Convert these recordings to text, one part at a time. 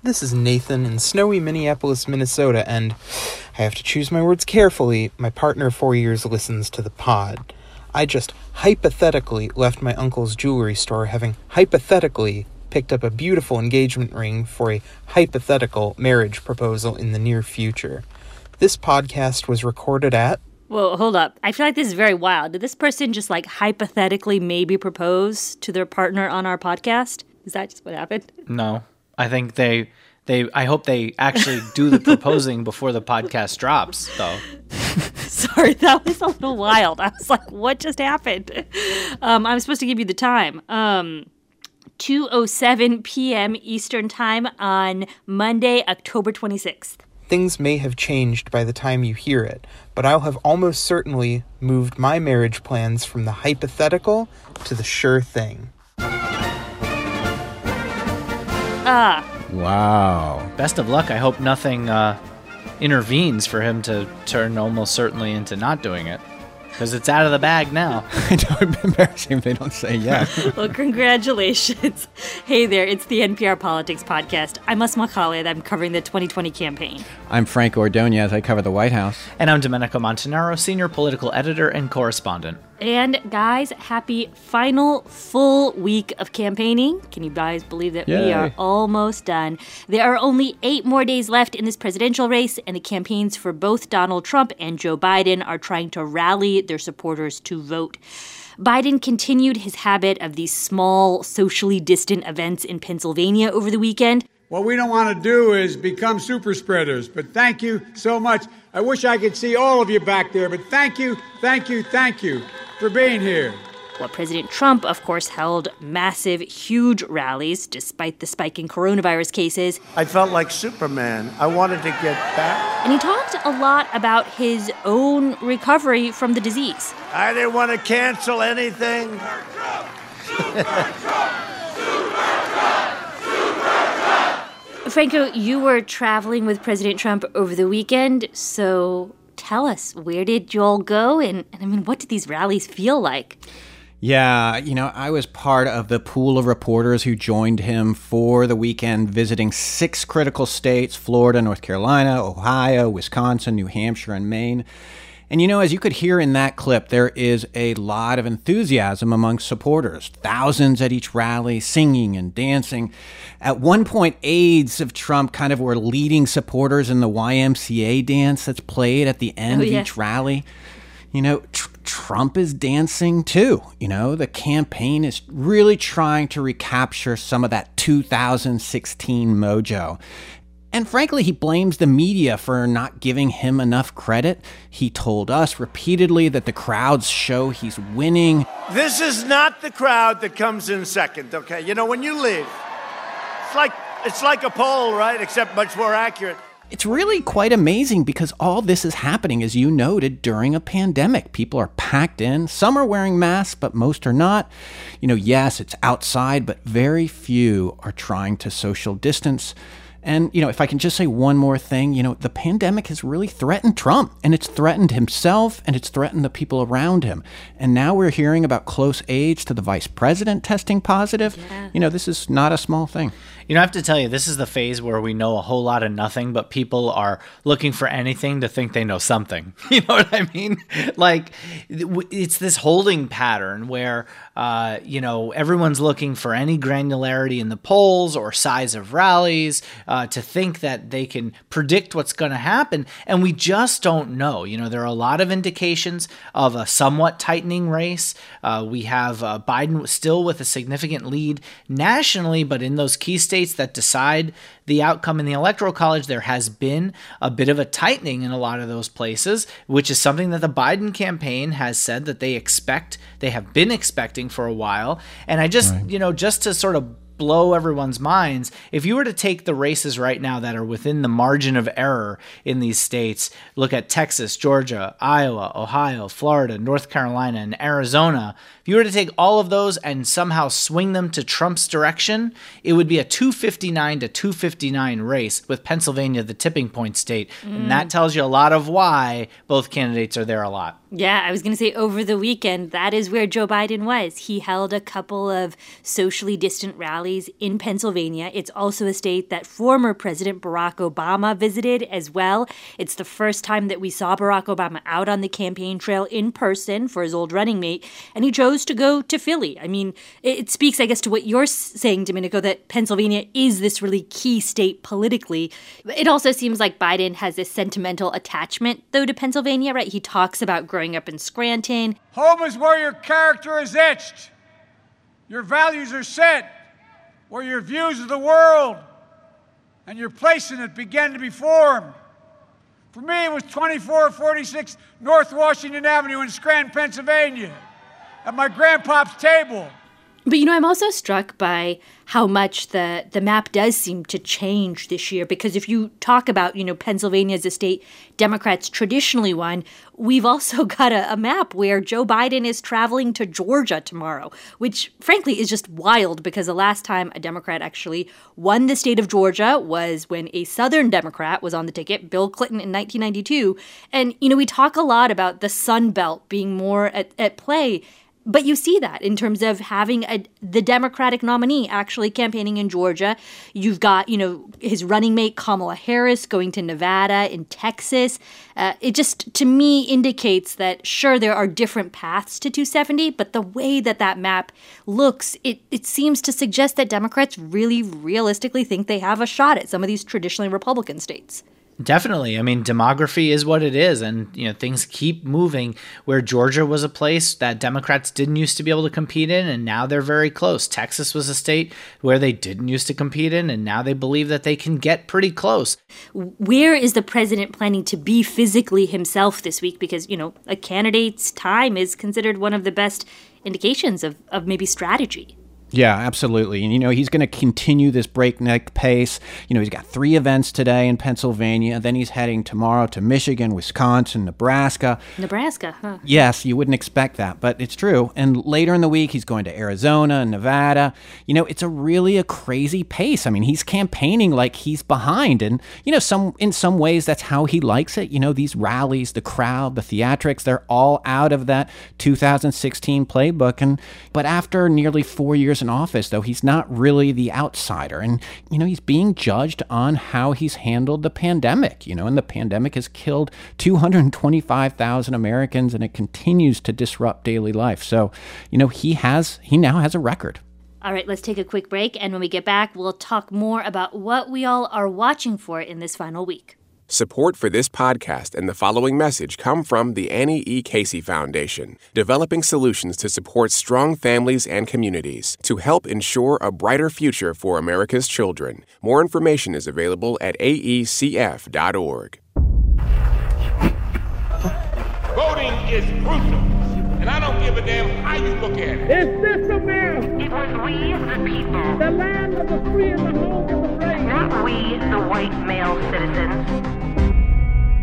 This is Nathan in snowy Minneapolis, Minnesota, and I have to choose my words carefully. My partner of four years listens to the pod. I just hypothetically left my uncle's jewelry store having hypothetically picked up a beautiful engagement ring for a hypothetical marriage proposal in the near future. This podcast was recorded at. Well, hold up. I feel like this is very wild. Did this person just like hypothetically maybe propose to their partner on our podcast? Is that just what happened? No. I think they they I hope they actually do the proposing before the podcast drops though. Sorry, that was a little wild. I was like, what just happened? Um, I'm supposed to give you the time. Um 2:07 p.m. Eastern Time on Monday, October 26th. Things may have changed by the time you hear it, but I'll have almost certainly moved my marriage plans from the hypothetical to the sure thing. Ah, Wow. Best of luck. I hope nothing uh, intervenes for him to turn almost certainly into not doing it. Because it's out of the bag now. I know it'd be embarrassing if they don't say yes. well, congratulations. hey there, it's the NPR Politics Podcast. I'm Asma Khalid. I'm covering the 2020 campaign. I'm Franco Ordonez. I cover the White House. And I'm Domenico Montanaro, senior political editor and correspondent. And guys, happy final full week of campaigning. Can you guys believe that we are almost done? There are only eight more days left in this presidential race, and the campaigns for both Donald Trump and Joe Biden are trying to rally their supporters to vote. Biden continued his habit of these small, socially distant events in Pennsylvania over the weekend. What we don't want to do is become super spreaders. But thank you so much. I wish I could see all of you back there, but thank you, thank you, thank you for being here. Well, President Trump, of course, held massive, huge rallies despite the spike in coronavirus cases. I felt like Superman. I wanted to get back. And he talked a lot about his own recovery from the disease. I didn't want to cancel anything. Super Trump! Super Trump! Super Trump! Franco, you were traveling with President Trump over the weekend, so tell us, where did all go? And, and I mean, what did these rallies feel like? Yeah, you know, I was part of the pool of reporters who joined him for the weekend, visiting six critical states Florida, North Carolina, Ohio, Wisconsin, New Hampshire, and Maine. And you know, as you could hear in that clip, there is a lot of enthusiasm among supporters. Thousands at each rally, singing and dancing. At one point, aides of Trump kind of were leading supporters in the YMCA dance that's played at the end Oh, of yeah. each rally. You know, tr- Trump is dancing too. You know, the campaign is really trying to recapture some of that 2016 mojo. And frankly, he blames the media for not giving him enough credit. He told us repeatedly that the crowds show he's winning. This is not the crowd that comes in second, okay? You know, when you leave, it's like it's like a poll, right? Except much more accurate. It's really quite amazing because all this is happening, as you noted, during a pandemic. People are packed in. Some are wearing masks, but most are not. You know, yes, it's outside, but very few are trying to social distance. And, you know, if I can just say one more thing, you know, the pandemic has really threatened Trump and it's threatened himself and it's threatened the people around him. And now we're hearing about close aides to the vice president testing positive. You know, this is not a small thing. You know, I have to tell you, this is the phase where we know a whole lot of nothing, but people are looking for anything to think they know something. You know what I mean? Like, it's this holding pattern where, uh, you know, everyone's looking for any granularity in the polls or size of rallies uh, to think that they can predict what's going to happen. And we just don't know. You know, there are a lot of indications of a somewhat tightening race. Uh, we have uh, Biden still with a significant lead nationally, but in those key states that decide the outcome in the electoral college, there has been a bit of a tightening in a lot of those places, which is something that the Biden campaign has said that they expect, they have been expecting for a while. And I just, you know, just to sort of blow everyone's minds. If you were to take the races right now that are within the margin of error in these states, look at Texas, Georgia, Iowa, Ohio, Florida, North Carolina, and Arizona, if you were to take all of those and somehow swing them to Trump's direction, it would be a 259 to 259 race with Pennsylvania the tipping point state. And that mm. tells you a lot of why both candidates are there a lot. Yeah, I was going to say over the weekend, that is where Joe Biden was. He held a couple of socially distant rallies rallies in Pennsylvania. It's also a state that former President Barack Obama visited as well. It's the first time that we saw Barack Obama out on the campaign trail in person for his old running mate, and he chose to go to Philly. I mean, it speaks, I guess, to what you're saying, Domenico, that Pennsylvania is this really key state politically. It also seems like Biden has this sentimental attachment, though, to Pennsylvania, right? He talks about growing up in Scranton. Home is where your character is etched, your values are set, where your views of the world and your place in it began to be formed. For me, it was 2446 North Washington Avenue in Scranton, Pennsylvania, at my grandpop's table. But you know, I'm also struck by how much the the map does seem to change this year because if you talk about, you know, Pennsylvania as a state Democrats traditionally won, we've also got a, a map where Joe Biden is traveling to Georgia tomorrow, which frankly is just wild because the last time a Democrat actually won the state of Georgia was when a Southern Democrat was on the ticket, Bill Clinton in 1992. And you know, we talk a lot about the Sun Belt being more at, at play but you see that in terms of having a, the Democratic nominee actually campaigning in Georgia. You've got, you know, his running mate Kamala Harris going to Nevada in Texas. Uh, it just, to me, indicates that sure, there are different paths to 270, but the way that that map looks, it, it seems to suggest that Democrats really realistically think they have a shot at some of these traditionally Republican states. Definitely. I mean, demography is what it is, and you know things keep moving. Where Georgia was a place that Democrats didn't used to be able to compete in, and now they're very close. Texas was a state where they didn't used to compete in, and now they believe that they can get pretty close. Where is the president planning to be physically himself this week? Because you know a candidate's time is considered one of the best indications of, of maybe strategy. Yeah, absolutely. And, you know, he's going to continue this breakneck pace. You know, he's got three events today in Pennsylvania. Then he's heading tomorrow to Michigan, Wisconsin, Nebraska. Nebraska, huh? Yes, you wouldn't expect that, but it's true. And later in the week, he's going to Arizona and Nevada. You know, it's a really a crazy pace. I mean, he's campaigning like he's behind. And, you know, some in some ways, that's how he likes it. You know, these rallies, the crowd, the theatrics, they're all out of that 2016 playbook. And, but after nearly four years years in office, though he's not really the outsider. And, you know, he's being judged on how he's handled the pandemic, you know, and the pandemic has killed 225,000 Americans and it continues to disrupt daily life. So, you know, he has, he now has a record. All right, let's take a quick break. And when we get back, we'll talk more about what we all are watching for in this final week. Support for this podcast and the following message come from the Annie E. Casey Foundation, developing solutions to support strong families and communities to help ensure a brighter future for America's children. More information is available at aecf.org. Voting is crucial, and I don't give a damn how you look at it. Is this America? It was we, the people. The land of the free and the home of the brave. Not we, the white male citizens.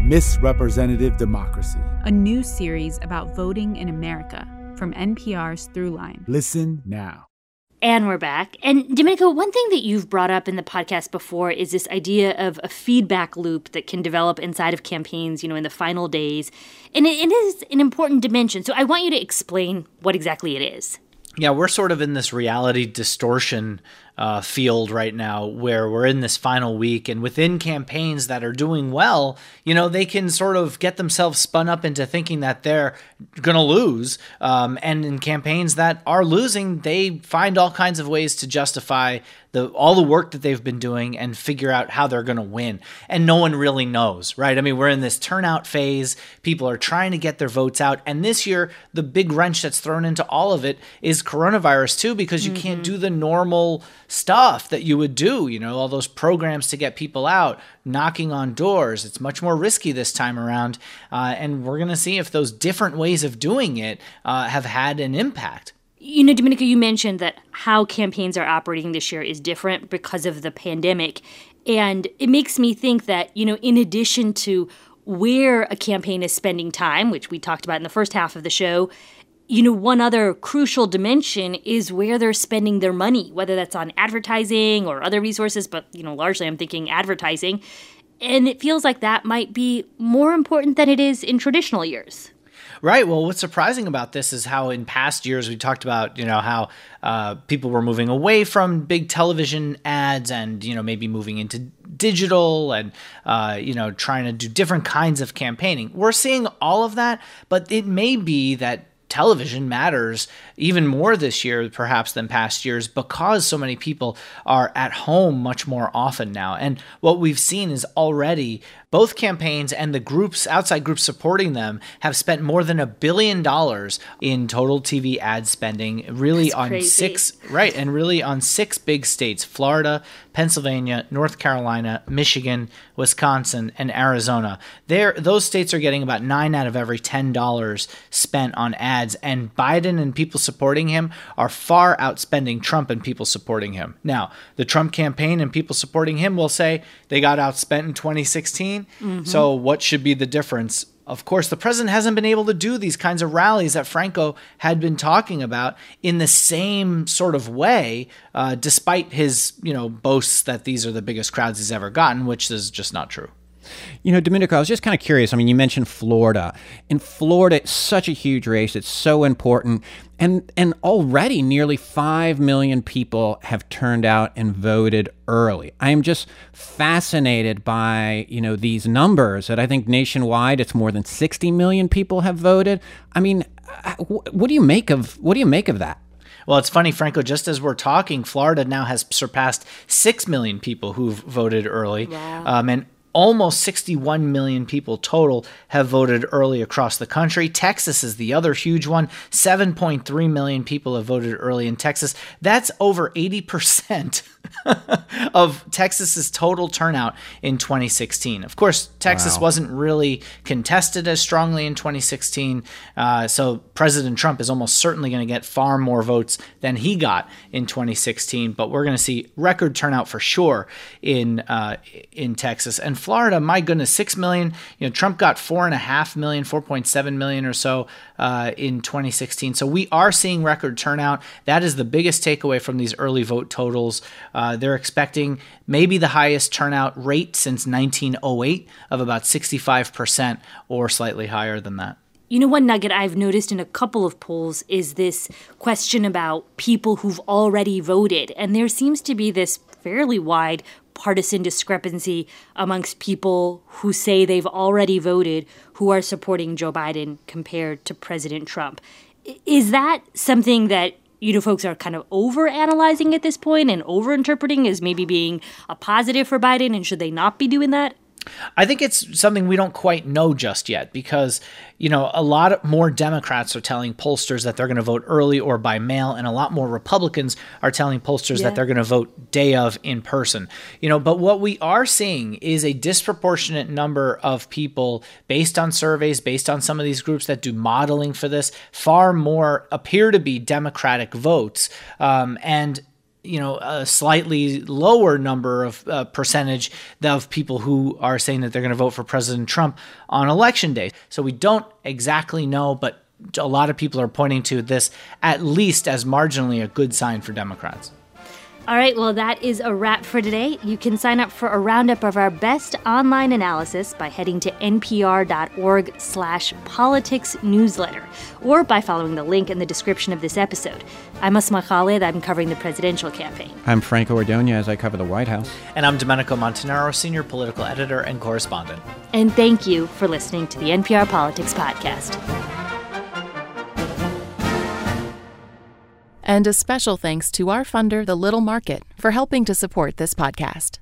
Misrepresentative Democracy. A new series about voting in America from NPR's Throughline. Listen now. And we're back. And Domenico, one thing that you've brought up in the podcast before is this idea of a feedback loop that can develop inside of campaigns, you know, in the final days. And it, it is an important dimension. So I want you to explain what exactly it is. Yeah, we're sort of in this reality distortion uh, field right now where we're in this final week and within campaigns that are doing well you know they can sort of get themselves spun up into thinking that they're gonna lose um, and in campaigns that are losing they find all kinds of ways to justify the all the work that they've been doing and figure out how they're going to win. And no one really knows, right? I mean, we're in this turnout phase. People are trying to get their votes out. And this year, the big wrench that's thrown into all of it is coronavirus too because you mm-hmm. can't do the normal stuff that you would do, you know, all those programs to get people out, knocking on doors. It's much more risky this time around. Uh, and we're going to see if those different ways of doing it uh, have had an impact. You know, Domenico, you mentioned that how campaigns are operating this year is different because of the pandemic. And it makes me think that, you know, in addition to where a campaign is spending time, which we talked about in the first half of the show, you know, one other crucial dimension is where they're spending their money, whether that's on advertising or other resources, but, you know, largely I'm thinking advertising. And it feels like that might be more important than it is in traditional years. Right. Well, what's surprising about this is how in past years we talked about, you know, how uh, people were moving away from big television ads and, you know, maybe moving into digital and, uh, you know, trying to do different kinds of campaigning. We're seeing all of that, but it may be that television matters even more this year, perhaps, than past years because so many people are at home much more often now. And what we've seen is already both campaigns and the groups, outside groups supporting them, have spent more than a billion dollars in total TV ad spending, really That's on crazy. six, right, and really on six big states Florida, Pennsylvania, North Carolina, Michigan, Wisconsin, and Arizona. There, those states are getting about nine out of every $10 spent on ads, and Biden and people supporting him are far outspending Trump and people supporting him. Now, the Trump campaign and people supporting him will say they got outspent in 2016. Mhm. So, what should be the difference? Of course, the president hasn't been able to do these kinds of rallies that Franco had been talking about in the same sort of way, uh, despite his, you know, boasts that these are the biggest crowds he's ever gotten, which is just not true. You know, Domenico, I was just kind of curious. I mean, you mentioned Florida. In Florida, it's such a huge race. It's so important. And and already nearly 5 million people have turned out and voted early. I am just fascinated by, you know, these numbers that I think nationwide it's more than 60 million people have voted. I mean, uh, what do you make of what do you make of that? Well, it's funny, Franco, just as we're talking, Florida now has surpassed 6 million people who've voted early. Um, and almost 61 million people total have voted early across the country. Texas is the other huge one. 7.3 million people have voted early in Texas. That's over 80% of Texas's total turnout in 2016. Of course, Texas Wow. wasn't really contested as strongly in 2016. Uh, so President Trump is almost certainly going to get far more votes than he got in 2016. But we're going to see record turnout for sure in uh, in Texas and Florida. My goodness, six million. You know, Trump got four and a half million, 4.7 million or so uh, in 2016. So we are seeing record turnout. That is the biggest takeaway from these early vote totals. Uh, they're expecting maybe the highest turnout rate since 1908 of about 65% or slightly higher than that. You know, one nugget I've noticed in a couple of polls is this question about people who've already voted. And there seems to be this fairly wide partisan discrepancy amongst people who say they've already voted who are supporting Joe Biden compared to President Trump. Is that something that you know folks are kind of over analyzing at this point and over interpreting as maybe being a positive for Biden and should they not be doing that? I think it's something we don't quite know just yet because, you know, a lot more Democrats are telling pollsters that they're going to vote early or by mail, and a lot more Republicans are telling pollsters Yeah. that they're going to vote day of in person. You know, but what we are seeing is a disproportionate number of people, based on surveys, based on some of these groups that do modeling for this, far more appear to be Democratic votes. Um, and you know a slightly lower number of uh, percentage of people who are saying that they're going to vote for President Trump on election day. So we don't exactly know, but a lot of people are pointing to this at least as marginally a good sign for Democrats. All right, well, that is a wrap for today. You can sign up for a roundup of our best online analysis by heading to npr.org slash politics newsletter or by following the link in the description of this episode. I'm Asma Khalid. I'm covering the presidential campaign. I'm Franco Ordonez as I cover the White House. And I'm Domenico Montanaro, senior political editor and correspondent. And thank you for listening to the NPR Politics Podcast. And a special thanks to our funder, The Little Market, for helping to support this podcast.